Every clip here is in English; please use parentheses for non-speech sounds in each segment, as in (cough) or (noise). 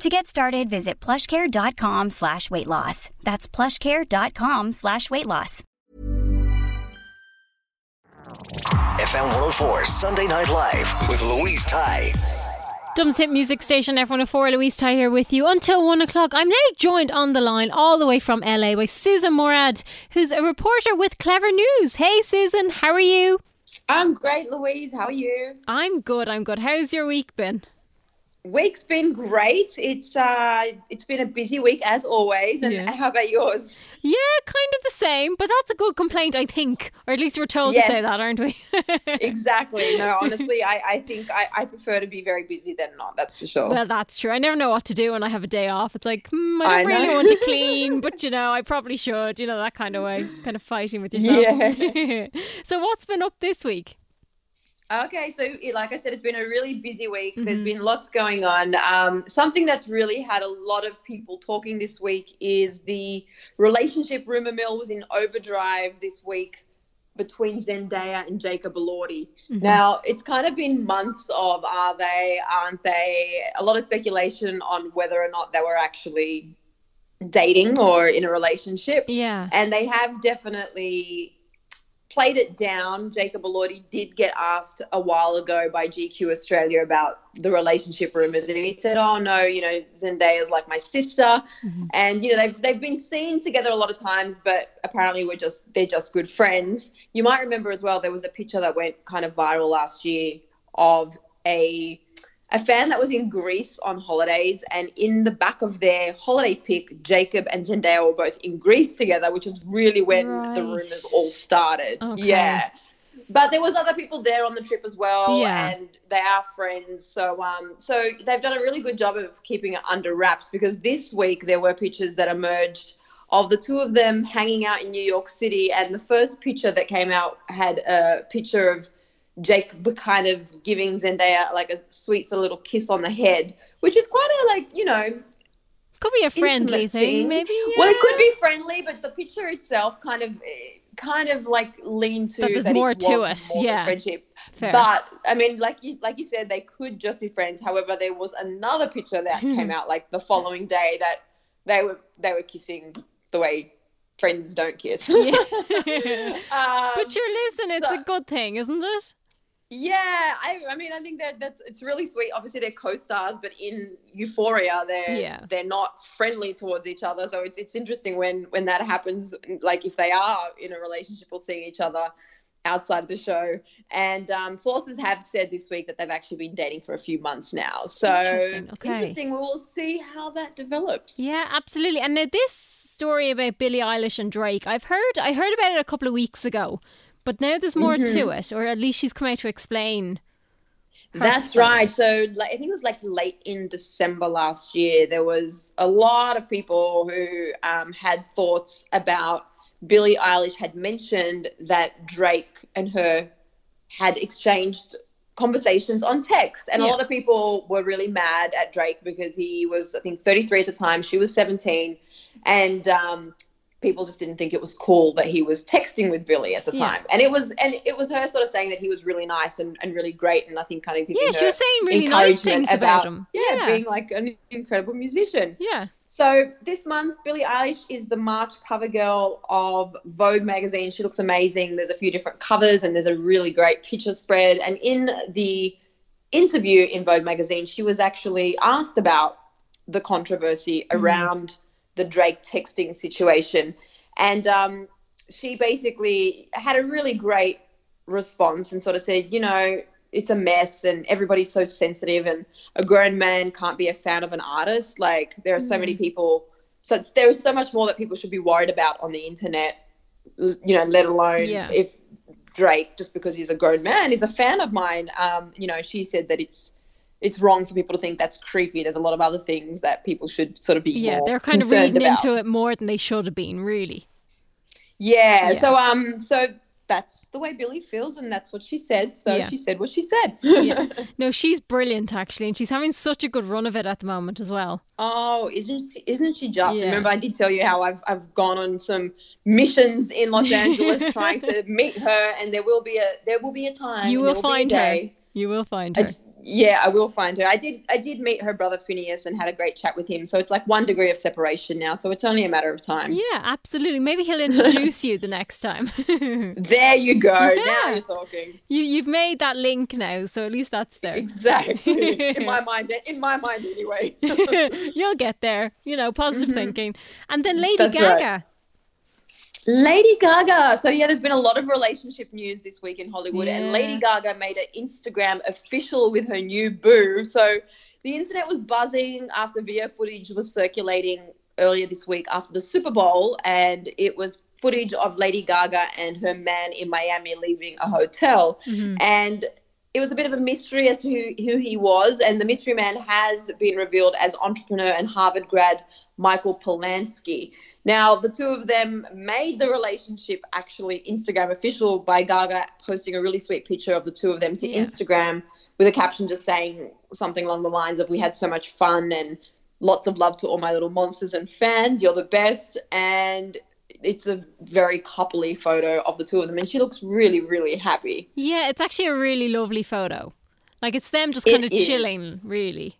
To get started, visit plushcare.com slash weight loss. That's plushcare.com slash weight loss. FM 104 Sunday Night Live with Louise Ty. Dubs Hit Music Station, F104, Louise Ty here with you until one o'clock. I'm now joined on the line all the way from LA by Susan Morad, who's a reporter with Clevver News. Hey, Susan, how are you? I'm great, Louise. How are you? I'm good, I'm good. How's your week been? Week's been great. It's uh, it's been a busy week as always. And Yeah. how about yours? Yeah, kind of the same, but that's a good complaint, I think. Or at least we're told to say that, aren't we? (laughs) Exactly. No, honestly, I, I think I, I prefer to be very busy than not. That's for sure. well, that's true. I never know what to do when I have a day off. It's like, hmm, I I don't really want to (laughs) clean, but you know, I probably should. You know, that kind of way, kind of fighting with (laughs) yourself. Yeah. so, what's been up this week? Okay, so like I said, it's been a really busy week. Mm-hmm. There's been lots going on. Um, something that's really had a lot of people talking this week is the relationship rumor mill was in overdrive this week between Zendaya and Jacob Elordi. Mm-hmm. Now, it's kind of been months of are they, aren't they? A lot of speculation on whether or not they were actually dating or in a relationship Yeah. and they have definitely played it down. Jacob Elordi did get asked a while ago by GQ Australia about the relationship rumors, and he said, "Oh no, you know Zendaya is like my sister, mm-hmm. and you know they've they've been seen together a lot of times, but apparently we're just they're just good friends." You might remember as well there was a picture that went kind of viral last year of a a fan that was in Greece on holidays, and in the back of their holiday pic, Jacob and Zendaya were both in Greece together, which is really when the rumors all started. Okay. Yeah. But there was other people there on the trip as well, Yeah. and they are friends. So, um, so they've done a really good job of keeping it under wraps because this week there were pictures that emerged of the two of them hanging out in New York City, and the first picture that came out had a picture of Jake kind of giving Zendaya like a sweet sort of little kiss on the head, which is quite a like you know Could be a friendly intimate thing, maybe. Well, it could be friendly, but the picture itself kind of eh, kind of like lean to That that more it to was it, more yeah. friendship. Fair. But I mean, like you like you said, they could just be friends. However, there was another picture that (laughs) came out like the following day that they were they were kissing the way friends don't kiss. Yeah. (laughs) (laughs) Um, but sure, listen, it's so- a good thing, isn't it? Yeah, I, I mean, I think that that's it's really sweet. Obviously, they're co-stars, but in Euphoria, they're Yeah. they're not friendly towards each other. So it's it's interesting when when that happens. Like if they are in a relationship or seeing each other outside of the show. And um, sources have said this week that they've actually been dating for a few months now. So Interesting, okay. interesting. We will see how that develops. Yeah, absolutely. And now this story about Billie Eilish and Drake, I've heard I heard about it a couple of weeks ago, but now there's more Mm-hmm. to it, or at least she's come out to explain. That's right. So like, I think it was like late in December last year. There was a lot of people who um, had thoughts about Billie Eilish had mentioned that Drake and her had exchanged conversations on text, and Yeah. a lot of people were really mad at Drake because he was, I think, 33 at the time. She was 17, and um, people just didn't think it was cool that he was texting with Billie at the Yeah. time. And it was, and it was her sort of saying that he was really nice and, and really great, and I think kind of giving Yeah, she was saying really nice things about him. Yeah, Yeah. being like an incredible musician. Yeah. So this month, Billie Eilish is the March cover girl of Vogue magazine. She looks amazing. There's a few different covers, and there's a really great picture spread. And in the interview in Vogue magazine, she was actually asked about the controversy Mm-hmm. around the Drake texting situation, and um, she basically had a really great response and sort of said, you know, it's a mess and everybody's so sensitive and a grown man can't be a fan of an artist. Like there are so many Mm. people so there is so much more that people should be worried about on the internet, you know, let alone Yeah. if Drake, just because he's a grown man, is a fan of mine. Um, you know, she said that it's it's wrong for people to think that's creepy. There's a lot of other things that people should sort of be Yeah, they're kind of reading about. into it more than they should have been, really. Yeah, Yeah. So um, so that's the way Billie feels, and that's what she said. So Yeah. she said what she said. Yeah. (laughs) No, she's brilliant actually, and she's having such a good run of it at the moment as well. oh, isn't she, isn't she just? Yeah. Remember, I did tell you how I've I've gone on some missions in Los Angeles (laughs) trying to meet her, and there will be a there will be a time. You will a find her. You will find her. Yeah, I will find her. I did. I did meet her brother Finneas and had a great chat with him. So it's like one degree of separation now. So it's only a matter of time. Yeah, absolutely. Maybe he'll introduce you the next time. (laughs) There you go. Now you're talking. You you've made that link now, so at least that's there. Exactly. in my (laughs) mind. In my mind, anyway. (laughs) You'll get there. You know, positive thinking. And then Lady Mm-hmm. That's right. Lady Gaga. So yeah, there's been a lot of relationship news this week in Hollywood, and Lady Gaga made an Instagram official with her new boo. So the internet was buzzing after video footage was circulating earlier this week after the Super Bowl, and it was footage of Lady Gaga and her man in Miami leaving a hotel, mm-hmm. and it was a bit of a mystery as to who, who he was, and the mystery man has been revealed as entrepreneur and Harvard grad Michael Polanski. Now, the two of them made the relationship actually Instagram official by Gaga posting a really sweet picture of the two of them to Yeah. Instagram with a caption just saying something along the lines of, We had so much fun and lots of love to all my little monsters and fans. You're the best. And it's a very coupley photo of the two of them. And she looks really, really happy. Yeah, it's actually a really lovely photo. Like it's them just It kind of is. chilling, really.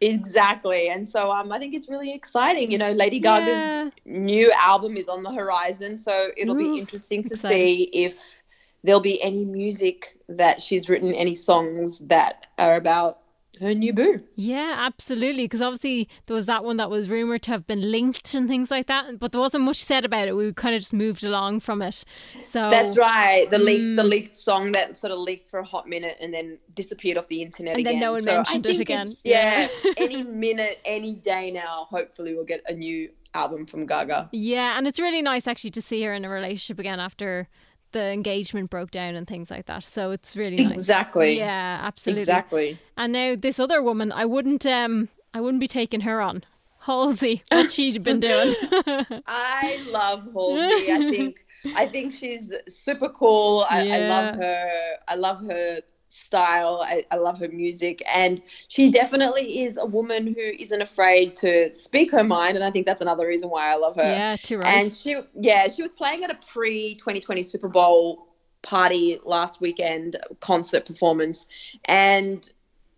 Exactly. And so um, I think it's really exciting. You know, Lady Gaga's Yeah. new album is on the horizon. So it'll Ooh, be interesting to exciting. see if there'll be any music that she's written, any songs that are about her new boo. Yeah, absolutely. Because obviously there was that one that was rumored to have been linked and things like that, but there wasn't much said about it. We kind of just moved along from it. So That's right. The leak, the Mm. leaked song that sort of leaked for a hot minute and then disappeared off the internet again. And then no one so mentioned it again. Yeah, (laughs) any (laughs) minute, any day now. Hopefully, we'll get a new album from Gaga. Yeah, and it's really nice actually to see her in a relationship again after the engagement broke down and things like that. So it's really nice. Exactly. Yeah, absolutely. Exactly. And now this other woman, I wouldn't um I wouldn't be taking her on. Halsey, what she'd been doing. (laughs) (laughs) I love Halsey. I think I think she's super cool. I, I love her. I love her style. I, I love her music, and she definitely is a woman who isn't afraid to speak her mind. And I think that's another reason why I love her. yeah, too right. And she, yeah, she was playing at a pre 2020 Super Bowl party last weekend concert performance. And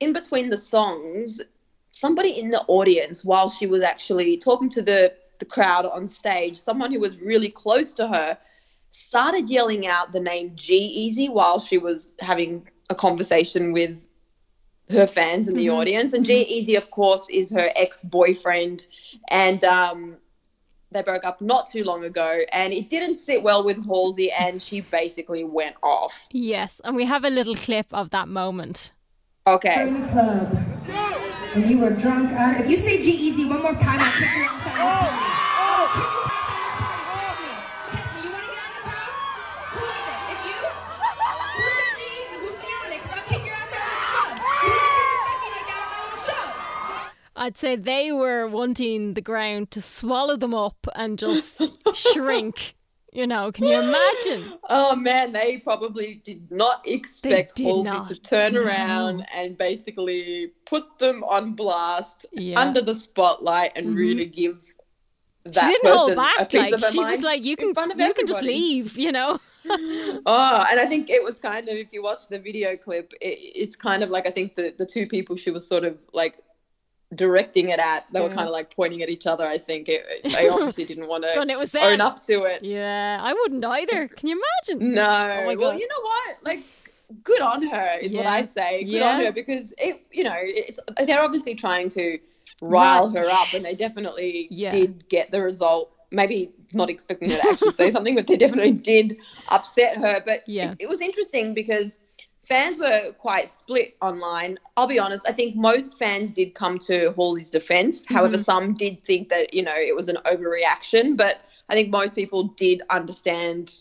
in between the songs, somebody in the audience, while she was actually talking to the, the crowd on stage, someone who was really close to her, started yelling out the name G-Eazy while she was having a conversation with her fans in the mm-hmm. audience. And mm-hmm. G-Eazy, of course, is her ex boyfriend. And um, they broke up not too long ago. And it didn't sit well with Halsey, and she basically went off. yes, and we have a little clip of that moment. Okay. in the club and you were drunk out. If you say G-Eazy one more time, I'll kick you outside I'd say they were wanting the ground to swallow them up and just (laughs) shrink. You know, can you imagine? Oh man, they probably did not expect did Halsey not. to turn No. around and basically put them on blast Yeah. under the spotlight and mm-hmm. really give that she didn't person hold back. a piece Like she was like, "You can, you can just leave." You know. (laughs) Oh, and I think it was kind of if you watch the video clip, it, it's kind of like I think the the two people she was sort of like directing it at, they were kind of like pointing at each other. I think it, they (laughs) obviously didn't want But it to was own up to it. Yeah, I wouldn't either. (laughs) Can you imagine? No, Oh my well, you know what? Like, good on her is what I say. Good Yeah. on her because it, you know, it's they're obviously trying to rile Right, her up, and they definitely Yeah. did get the result. Maybe not expecting her to actually say (laughs) something, but they definitely did upset her. But Yeah. it, it was interesting because fans were quite split online. I'll be honest, I think most fans did come to Halsey's defense. However, some did think that, you know, it was an overreaction, but I think most people did understand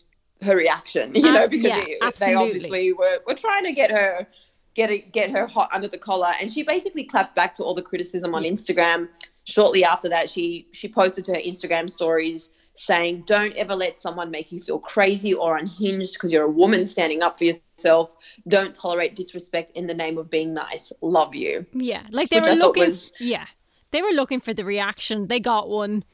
her reaction, you Uh, know, because yeah, it- they obviously were, were trying to get her get it, get her hot under the collar. And she basically clapped back to all the criticism on Instagram. Shortly after that she she posted to her Instagram stories saying don't ever let someone make you feel crazy or unhinged because you're a woman standing up for yourself don't tolerate disrespect in the name of being nice love you Yeah, like they Which were looking. was- Yeah, they were looking for the reaction. They got one.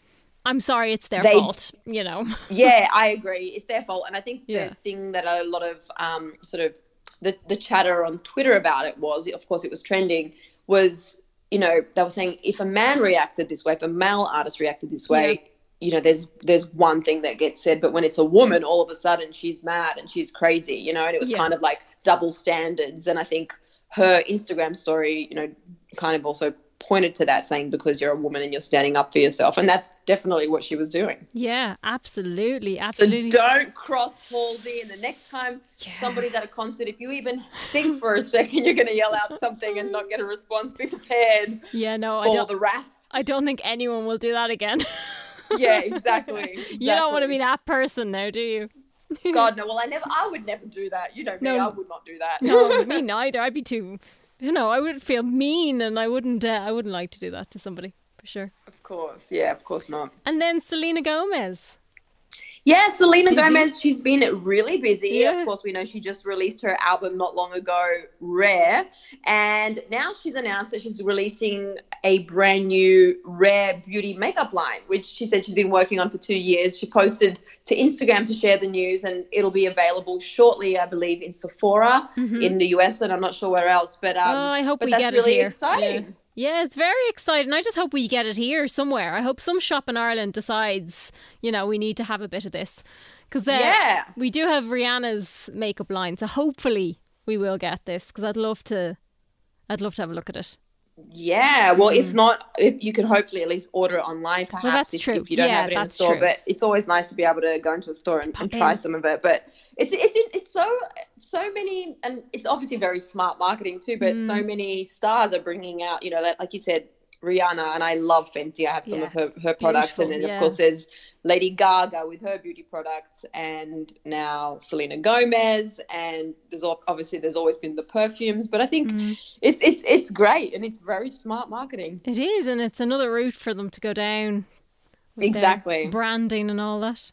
I'm sorry, it's their They- fault. You know. (laughs) yeah, I agree. It's their fault. And I think Yeah. the thing that a lot of um, sort of the, the chatter on Twitter about it was, of course, it was trending, was, you know, they were saying if a man reacted this way, if a male artist reacted this way, you know, there's there's one thing that gets said, but when it's a woman, all of a sudden she's mad and she's crazy, you know, and it was Yeah. kind of like double standards. And I think her Instagram story, you know, kind of also pointed to that, saying because you're a woman and you're standing up for yourself, and that's definitely what she was doing. Yeah, absolutely, absolutely So don't cross Halsey. And the next time somebody's at a concert, if you even think for a second you're going to yell out something and not get a response, be prepared yeah, no, I don't. the wrath. I don't think anyone will do that again. (laughs) Yeah, exactly. (laughs) You don't want to be that person now, do you? (laughs) God no. Well, I never. I would never do that. You know me. No. I would not do that. No, (laughs) me neither. I'd be too. You know, I would feel mean, and I wouldn't. Uh, I wouldn't like to do that to somebody for sure. Of course. Yeah. Of course not. And then Selena Gomez. Yeah, Selena Busy? Gomez, she's been really busy. Yeah. Of course, we know she just released her album not long ago, Rare. And now she's announced that she's releasing a brand new Rare beauty makeup line, which she said she's been working on for two years. She posted to Instagram to share the news, and it'll be available shortly, I believe, in Sephora in the US, and I'm not sure where else. But um, Mm-hmm. oh, I hope but we that's get really it here. exciting. Yeah. Yeah, it's very exciting. I just hope we get it here somewhere. I hope some shop in Ireland decides, you know, we need to have a bit of this. Because uh, Yeah. we do have Rihanna's makeup line, so hopefully we will get this. Because I'd love to, I'd love to have a look at it. Yeah, well, if not, if you can hopefully at least order it online, perhaps Mm. that's if, if you don't Yeah, have it in a store. true. But it's always nice to be able to go into a store and, and try some of it. But it's it's it's so so many, and it's obviously very smart marketing too. But so Mm. many stars are bringing out, you know, like, like you said, Rihanna, and I love Fenty. I have some Yeah, of her her products, and then beautiful, of course there's Lady Gaga with her beauty products, and now Selena Gomez, and there's obviously there's always been the perfumes. But I think Mm. it's it's it's great, and it's very smart marketing. It is, and it's another route for them to go down. Exactly. Branding and all that.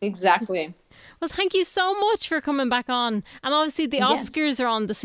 Exactly. (laughs) Well, thank you so much for coming back on. And obviously, the Yes. Oscars are on this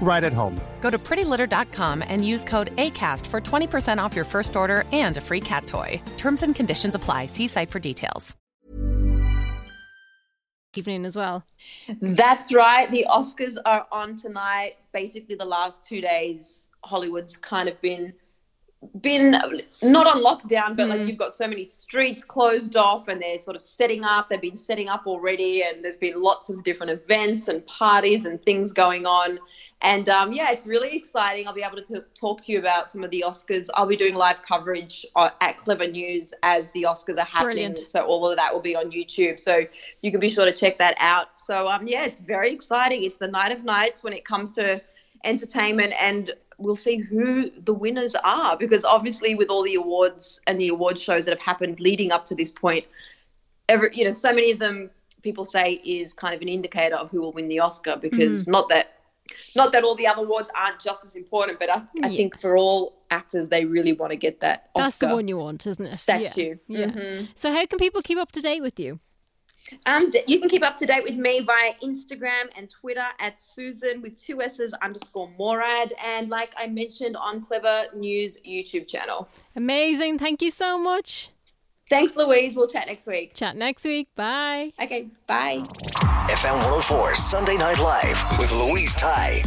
right at home. Go to prettylitter.com and use code ACAST for 20% off your first order and a free cat toy. Terms and conditions apply. See site for details. evening as well. That's right. The Oscars are on tonight. Basically, the last two days, Hollywood's kind of been been not on lockdown, but like you've got so many streets closed off and they're sort of setting up. They've been setting up already, and there's been lots of different events and parties and things going on. And um, yeah, it's really exciting. I'll be able to t- talk to you about some of the Oscars. I'll be doing live coverage uh, at Clevver News as the Oscars are happening. Brilliant. So all of that will be on YouTube. So you can be sure to check that out. So um, yeah, it's very exciting. It's the night of nights when it comes to entertainment and we'll see who the winners are because obviously with all the awards and the award shows that have happened leading up to this point every you know so many of them people say is kind of an indicator of who will win the oscar because not that not that all the other awards aren't just as important but i, I Yeah. think for all actors they really want to get that oscar That's the one you want, isn't it? statue Yeah. yeah. Mhm. So, how can people keep up to date with you? Um, you can keep up to date with me via Instagram and Twitter at Susan with two S's underscore Morad. And like I mentioned on Clevver News YouTube channel. Amazing. Thank you so much. Thanks, Louise. We'll chat next week. Chat next week. Bye. Okay, bye. FM 104 Sunday Night Live with Louise Ty.